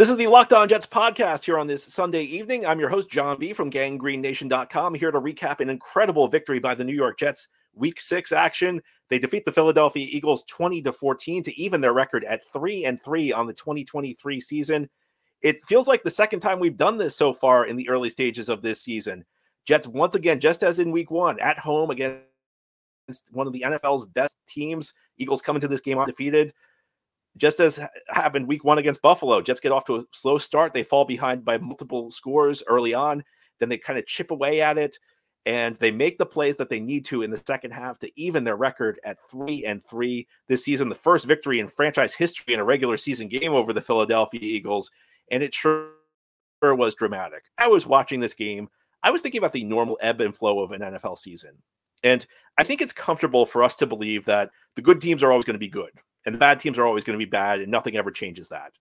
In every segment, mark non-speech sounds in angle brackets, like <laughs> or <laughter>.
This is the Locked On Jets podcast here on this Sunday evening. I'm your host, John B. from GangGreenNation.com, here to recap an incredible victory by the New York Jets. Week six action. They defeat the Philadelphia Eagles 20 to 14 to even their record at 3 and 3 on the 2023 season. It feels like the second time we've done this so far in the early stages of this season. Jets, once again, just as in week one, at home against one of the NFL's best teams. Eagles come into this game undefeated just as happened week one against Buffalo, Jets get off to a slow start. They fall behind by multiple scores early on. Then they kind of chip away at it and they make the plays that they need to in the second half to even their record at three and three this season. The first victory in franchise history in a regular season game over the Philadelphia Eagles. And it sure was dramatic. I was watching this game. I was thinking about the normal ebb and flow of an NFL season. And I think it's comfortable for us to believe that the good teams are always going to be good and the bad teams are always going to be bad, and nothing ever changes that.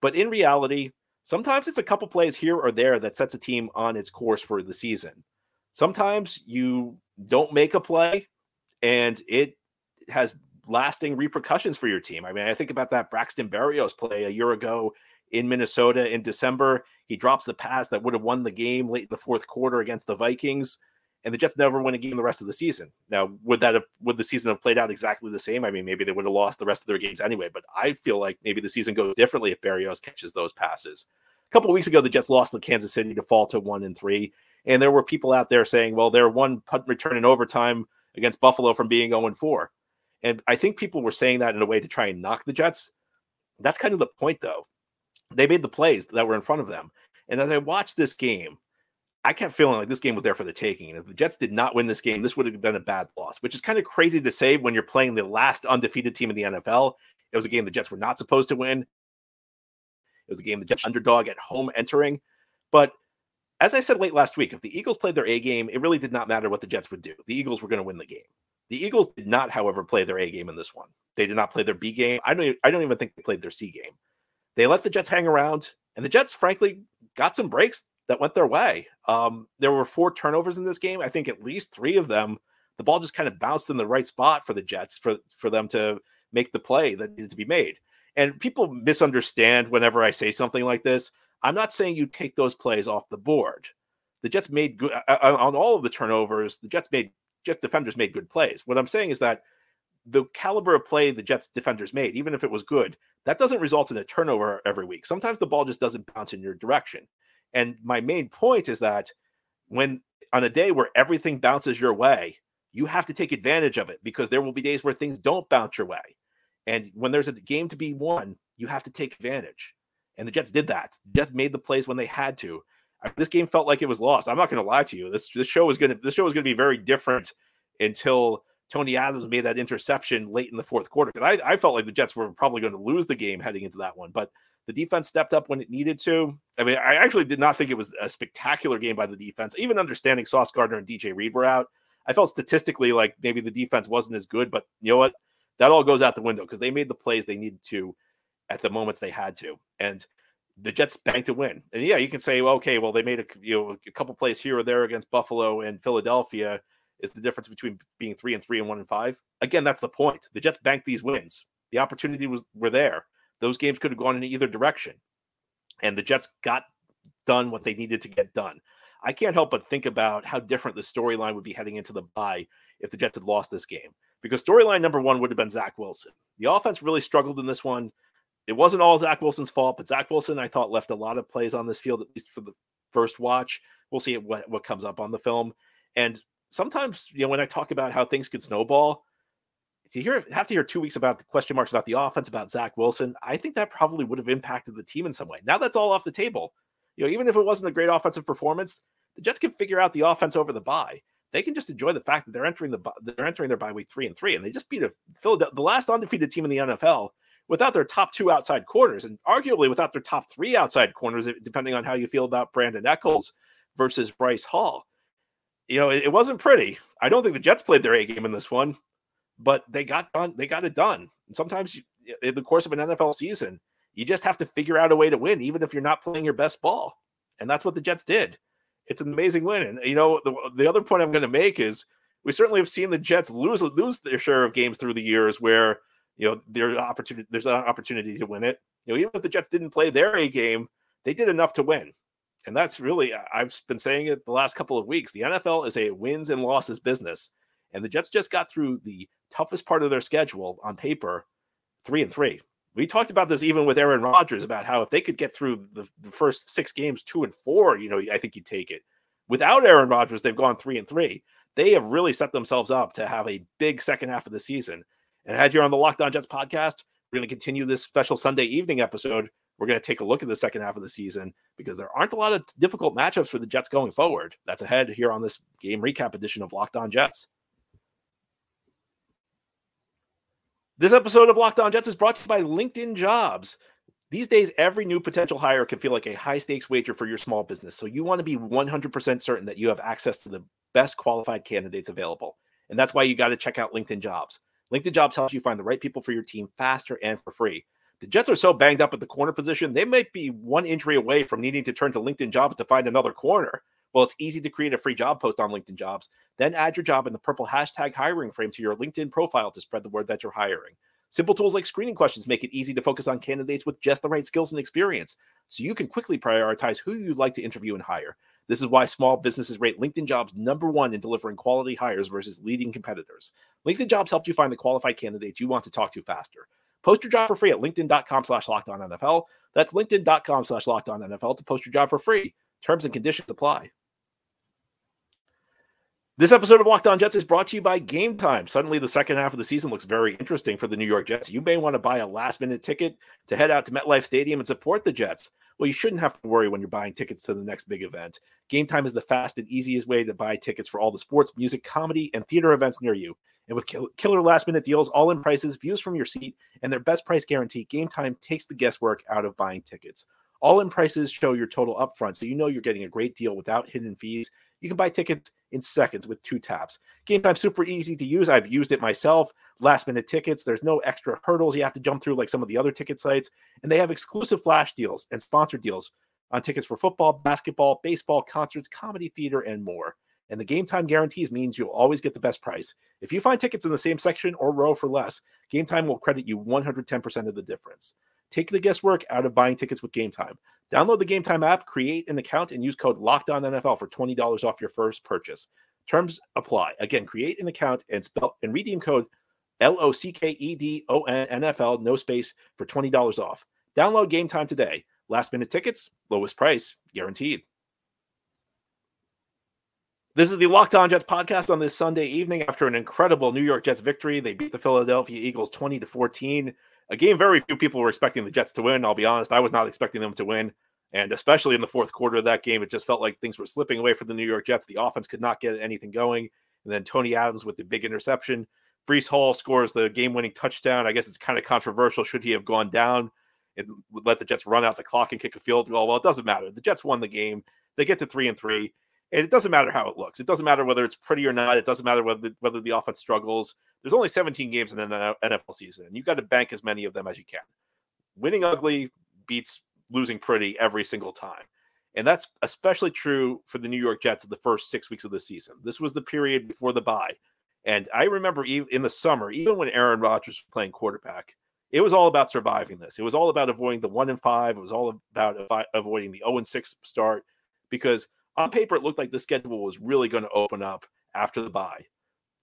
But in reality, sometimes it's a couple plays here or there that sets a team on its course for the season. Sometimes you don't make a play and it has lasting repercussions for your team. I mean, I think about that Braxton Berrios play a year ago in Minnesota in December. He drops the pass that would have won the game late in the fourth quarter against the Vikings and the Jets never win a game the rest of the season. Now, would that have would the season have played out exactly the same? I mean, maybe they would have lost the rest of their games anyway, but I feel like maybe the season goes differently if Berrios catches those passes. A couple weeks ago, the Jets lost to Kansas City to fall to one and three, and there were people out there saying, "Well, they're one punt return in overtime against Buffalo from being 0 and 4." And I think people were saying that in a way to try and knock the Jets. That's kind of the point, though. They made the plays that were in front of them. And as I watched this game, I kept feeling like this game was there for the taking. And if the Jets did not win this game, this would have been a bad loss, which is kind of crazy to say when you're playing the last undefeated team in the NFL. It was a game the Jets were not supposed to win. It was a game the Jets underdog at home entering. But as I said late last week, if the Eagles played their A game, it really did not matter what the Jets would do. The Eagles were going to win the game. The Eagles did not, however, play their A game in this one. They did not play their B game. I don't. I don't even think they played their C game. They let the Jets hang around, and the Jets, frankly, got some breaks that went their way. Um, there were four turnovers in this game. I think at least three of them, the ball just kind of bounced in the right spot for the Jets for for them to make the play that needed to be made. And people misunderstand whenever I say something like this. I'm not saying you take those plays off the board. The Jets made good uh, uh on all of the turnovers. The Jets made Jets defenders made good plays. What I'm saying is that the caliber of play the Jets defenders made, even if it was good, that doesn't result in a turnover every week. Sometimes the ball just doesn't bounce in your direction. And my main point is that when on a day where everything bounces your way, you have to take advantage of it because there will be days where things don't bounce your way. And when there's a game to be won, you have to take advantage. And the Jets did that. The Jets made the plays when they had to. This game felt like it was lost. I'm not going to lie to you. This this show was going to this show was going to be very different until Tony Adams made that interception late in the fourth quarter. Because I, I felt like the Jets were probably going to lose the game heading into that one. But the defense stepped up when it needed to. I mean, I actually did not think it was a spectacular game by the defense. Even understanding Sauce Gardner and DJ Reed were out, I felt statistically like maybe the defense wasn't as good. But you know what? That all goes out the window because they made the plays they needed to at the moments they had to. And the Jets banked to win. And yeah, you can say, well, okay, well, they made a you know a couple plays here or there against Buffalo and Philadelphia. Is the difference between being three and three and one and five? Again, that's the point. The Jets banked these wins. The opportunity was were there those games could have gone in either direction. And the Jets got done what they needed to get done. I can't help but think about how different the storyline would be heading into the bye if the Jets had lost this game. Because storyline number one would have been Zach Wilson. The offense really struggled in this one. It wasn't all Zach Wilson's fault, but Zach Wilson, I thought, left a lot of plays on this field, at least for the first watch. We'll see what, what comes up on the film. And sometimes, you know, when I talk about how things could snowball, to hear have to hear two weeks about the question marks about the offense about Zach Wilson, I think that probably would have impacted the team in some way. Now that's all off the table. You know, even if it wasn't a great offensive performance, the Jets can figure out the offense over the bye. They can just enjoy the fact that they're entering the they're entering their bye week three and three, and they just beat a Philadelphia, the last undefeated team in the NFL without their top two outside corners, and arguably without their top three outside corners, depending on how you feel about Brandon Echols versus Bryce Hall. You know, it, it wasn't pretty. I don't think the Jets played their A game in this one but they got done. They got it done. Sometimes you, in the course of an NFL season, you just have to figure out a way to win, even if you're not playing your best ball. And that's what the Jets did. It's an amazing win. And you know, the, the other point I'm going to make is we certainly have seen the Jets lose lose their share of games through the years where you know, there's opportunity. There's an opportunity to win it. You know, even if the Jets didn't play their A game, they did enough to win. And that's really, I've been saying it the last couple of weeks. The NFL is a wins and losses business. And the Jets just got through the toughest part of their schedule on paper, three and three. We talked about this even with Aaron Rodgers about how if they could get through the, the first six games, two and four, you know, I think you'd take it. Without Aaron Rodgers, they've gone three and three. They have really set themselves up to have a big second half of the season. And had you on the Locked On Jets podcast, we're going to continue this special Sunday evening episode we're going to take a look at the second half of the season because there aren't a lot of difficult matchups for the Jets going forward. That's ahead here on this game recap edition of Locked On Jets. This episode of Locked On Jets is brought to you by LinkedIn Jobs. These days, every new potential hire can feel like a high stakes wager for your small business. So you want to be 100% certain that you have access to the best qualified candidates available. And that's why you got to check out LinkedIn Jobs. LinkedIn Jobs helps you find the right people for your team faster and for free. The Jets are so banged up at the corner position, they might be one injury away from needing to turn to LinkedIn jobs to find another corner. Well, it's easy to create a free job post on LinkedIn jobs, then add your job in the purple hashtag hiring frame to your LinkedIn profile to spread the word that you're hiring. Simple tools like screening questions make it easy to focus on candidates with just the right skills and experience, so you can quickly prioritize who you'd like to interview and hire. This is why small businesses rate LinkedIn jobs number one in delivering quality hires versus leading competitors. LinkedIn jobs helps you find the qualified candidates you want to talk to faster. Post your job for free at LinkedIn.com slash locked on NFL. That's LinkedIn.com slash locked on NFL to post your job for free. Terms and conditions apply. This episode of Locked On Jets is brought to you by Game Time. Suddenly, the second half of the season looks very interesting for the New York Jets. You may want to buy a last minute ticket to head out to MetLife Stadium and support the Jets. Well, you shouldn't have to worry when you're buying tickets to the next big event. Game Time is the fast and easiest way to buy tickets for all the sports, music, comedy, and theater events near you. And with killer last minute deals, all in prices, views from your seat, and their best price guarantee, Game Time takes the guesswork out of buying tickets. All in prices show your total upfront, so you know you're getting a great deal without hidden fees. You can buy tickets in seconds with two taps. Game Time super easy to use. I've used it myself. Last minute tickets. There's no extra hurdles you have to jump through like some of the other ticket sites. And they have exclusive flash deals and sponsored deals on tickets for football, basketball, baseball, concerts, comedy theater, and more. And the game time guarantees means you'll always get the best price. If you find tickets in the same section or row for less, Game Time will credit you 110% of the difference. Take the guesswork out of buying tickets with Game Time. Download the Game Time app, create an account, and use code LOCKEDONNFL for $20 off your first purchase. Terms apply. Again, create an account and spell and redeem code L O C K E D O N N F L, no space, for $20 off. Download Game Time today. Last minute tickets, lowest price, guaranteed. This is the Locked On Jets podcast on this Sunday evening after an incredible New York Jets victory. They beat the Philadelphia Eagles 20 to 14. A game very few people were expecting the Jets to win. I'll be honest, I was not expecting them to win. And especially in the fourth quarter of that game, it just felt like things were slipping away for the New York Jets. The offense could not get anything going. And then Tony Adams with the big interception. Breece Hall scores the game winning touchdown. I guess it's kind of controversial. Should he have gone down and let the Jets run out the clock and kick a field goal? Well, it doesn't matter. The Jets won the game. They get to three and three. And it doesn't matter how it looks. It doesn't matter whether it's pretty or not. It doesn't matter whether whether the offense struggles. There's only 17 games in an NFL season, and you've got to bank as many of them as you can. Winning ugly beats losing pretty every single time. And that's especially true for the New York Jets in the first six weeks of the season. This was the period before the bye. And I remember in the summer, even when Aaron Rodgers was playing quarterback, it was all about surviving this. It was all about avoiding the one and five. It was all about avoiding the 0 and 6 start because – on paper, it looked like the schedule was really going to open up after the bye.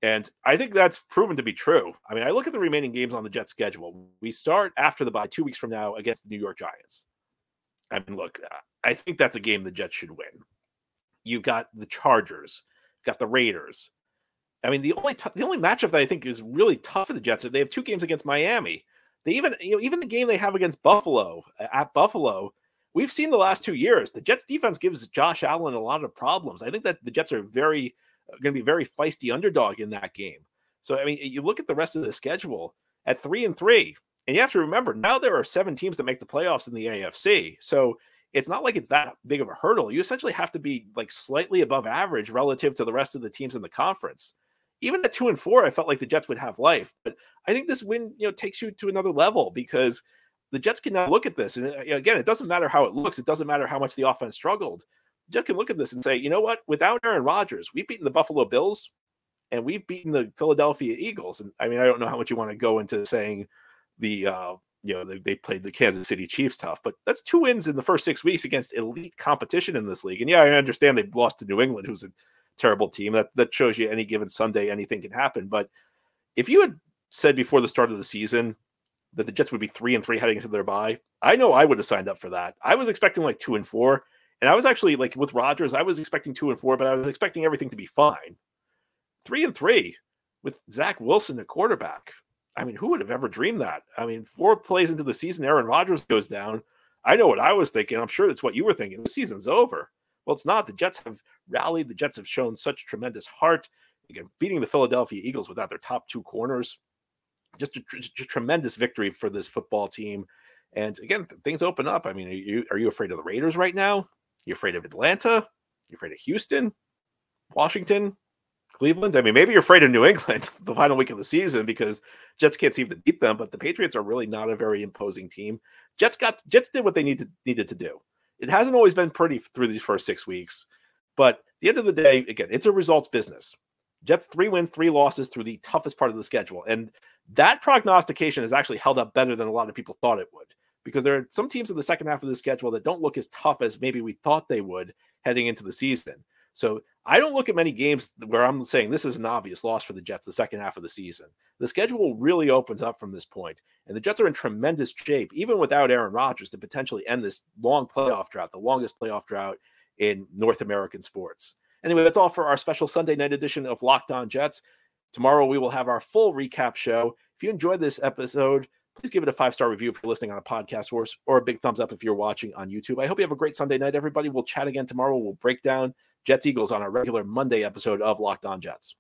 And I think that's proven to be true. I mean, I look at the remaining games on the Jets schedule. We start after the bye two weeks from now against the New York Giants. I mean, look, I think that's a game the Jets should win. You've got the Chargers, got the Raiders. I mean, the only t- the only matchup that I think is really tough for the Jets is they have two games against Miami. They even you know even the game they have against Buffalo at Buffalo, we've seen the last two years the Jets defense gives Josh Allen a lot of problems. I think that the Jets are very going to be very feisty underdog in that game. So I mean, you look at the rest of the schedule at three and three, and you have to remember now there are seven teams that make the playoffs in the AFC. So it's not like it's that big of a hurdle. You essentially have to be like slightly above average relative to the rest of the teams in the conference. Even at two and four, I felt like the Jets would have life, but I think this win, you know, takes you to another level because the Jets can now look at this, and uh, again, it doesn't matter how it looks. It doesn't matter how much the offense struggled. Jets can look at this and say, you know what? Without Aaron Rodgers, we've beaten the Buffalo Bills, and we've beaten the Philadelphia Eagles. And I mean, I don't know how much you want to go into saying the uh, you know they, they played the Kansas City Chiefs tough, but that's two wins in the first six weeks against elite competition in this league. And yeah, I understand they've lost to New England, who's a terrible team. That that shows you any given Sunday anything can happen. But if you had said before the start of the season that the Jets would be three and three heading into their bye, I know I would have signed up for that. I was expecting like two and four, and I was actually like with Rodgers, I was expecting two and four, but I was expecting everything to be fine. Three and three with Zach Wilson at quarterback. I mean, who would have ever dreamed that? I mean, four plays into the season, Aaron Rodgers goes down. I know what I was thinking. I'm sure that's what you were thinking. The season's over. Well, it's not. The Jets have rallied. The Jets have shown such tremendous heart. Again, beating the Philadelphia Eagles without their top two corners. Just a, just a tremendous victory for this football team. And again, things open up. I mean, are you are you afraid of the Raiders right now? You afraid of Atlanta? You afraid of Houston? Washington? Cleveland? I mean, maybe you're afraid of New England <laughs> the final week of the season because Jets can't seem to beat them, but the Patriots are really not a very imposing team. Jets got Jets did what they needed needed to do. It hasn't always been pretty through these first six weeks, but at the end of the day, again, it's a results business. Jets three wins, three losses through the toughest part of the schedule, and that prognostication has actually held up better than a lot of people thought it would. Because there are some teams in the second half of the schedule that don't look as tough as maybe we thought they would heading into the season. So I don't look at many games where I'm saying this is an obvious loss for the Jets the second half of the season. The schedule really opens up from this point, and the Jets are in tremendous shape, even without Aaron Rodgers, to potentially end this long playoff drought, the longest playoff drought in North American sports. Anyway, that's all for our special Sunday night edition of Locked On Jets. Tomorrow we will have our full recap show. If you enjoyed this episode, please give it a five star review if you're listening on a podcast or, or a big thumbs up if you're watching on YouTube. I hope you have a great Sunday night, everybody. We'll chat again tomorrow. We'll break down Jets Eagles on our regular Monday episode of Locked On Jets.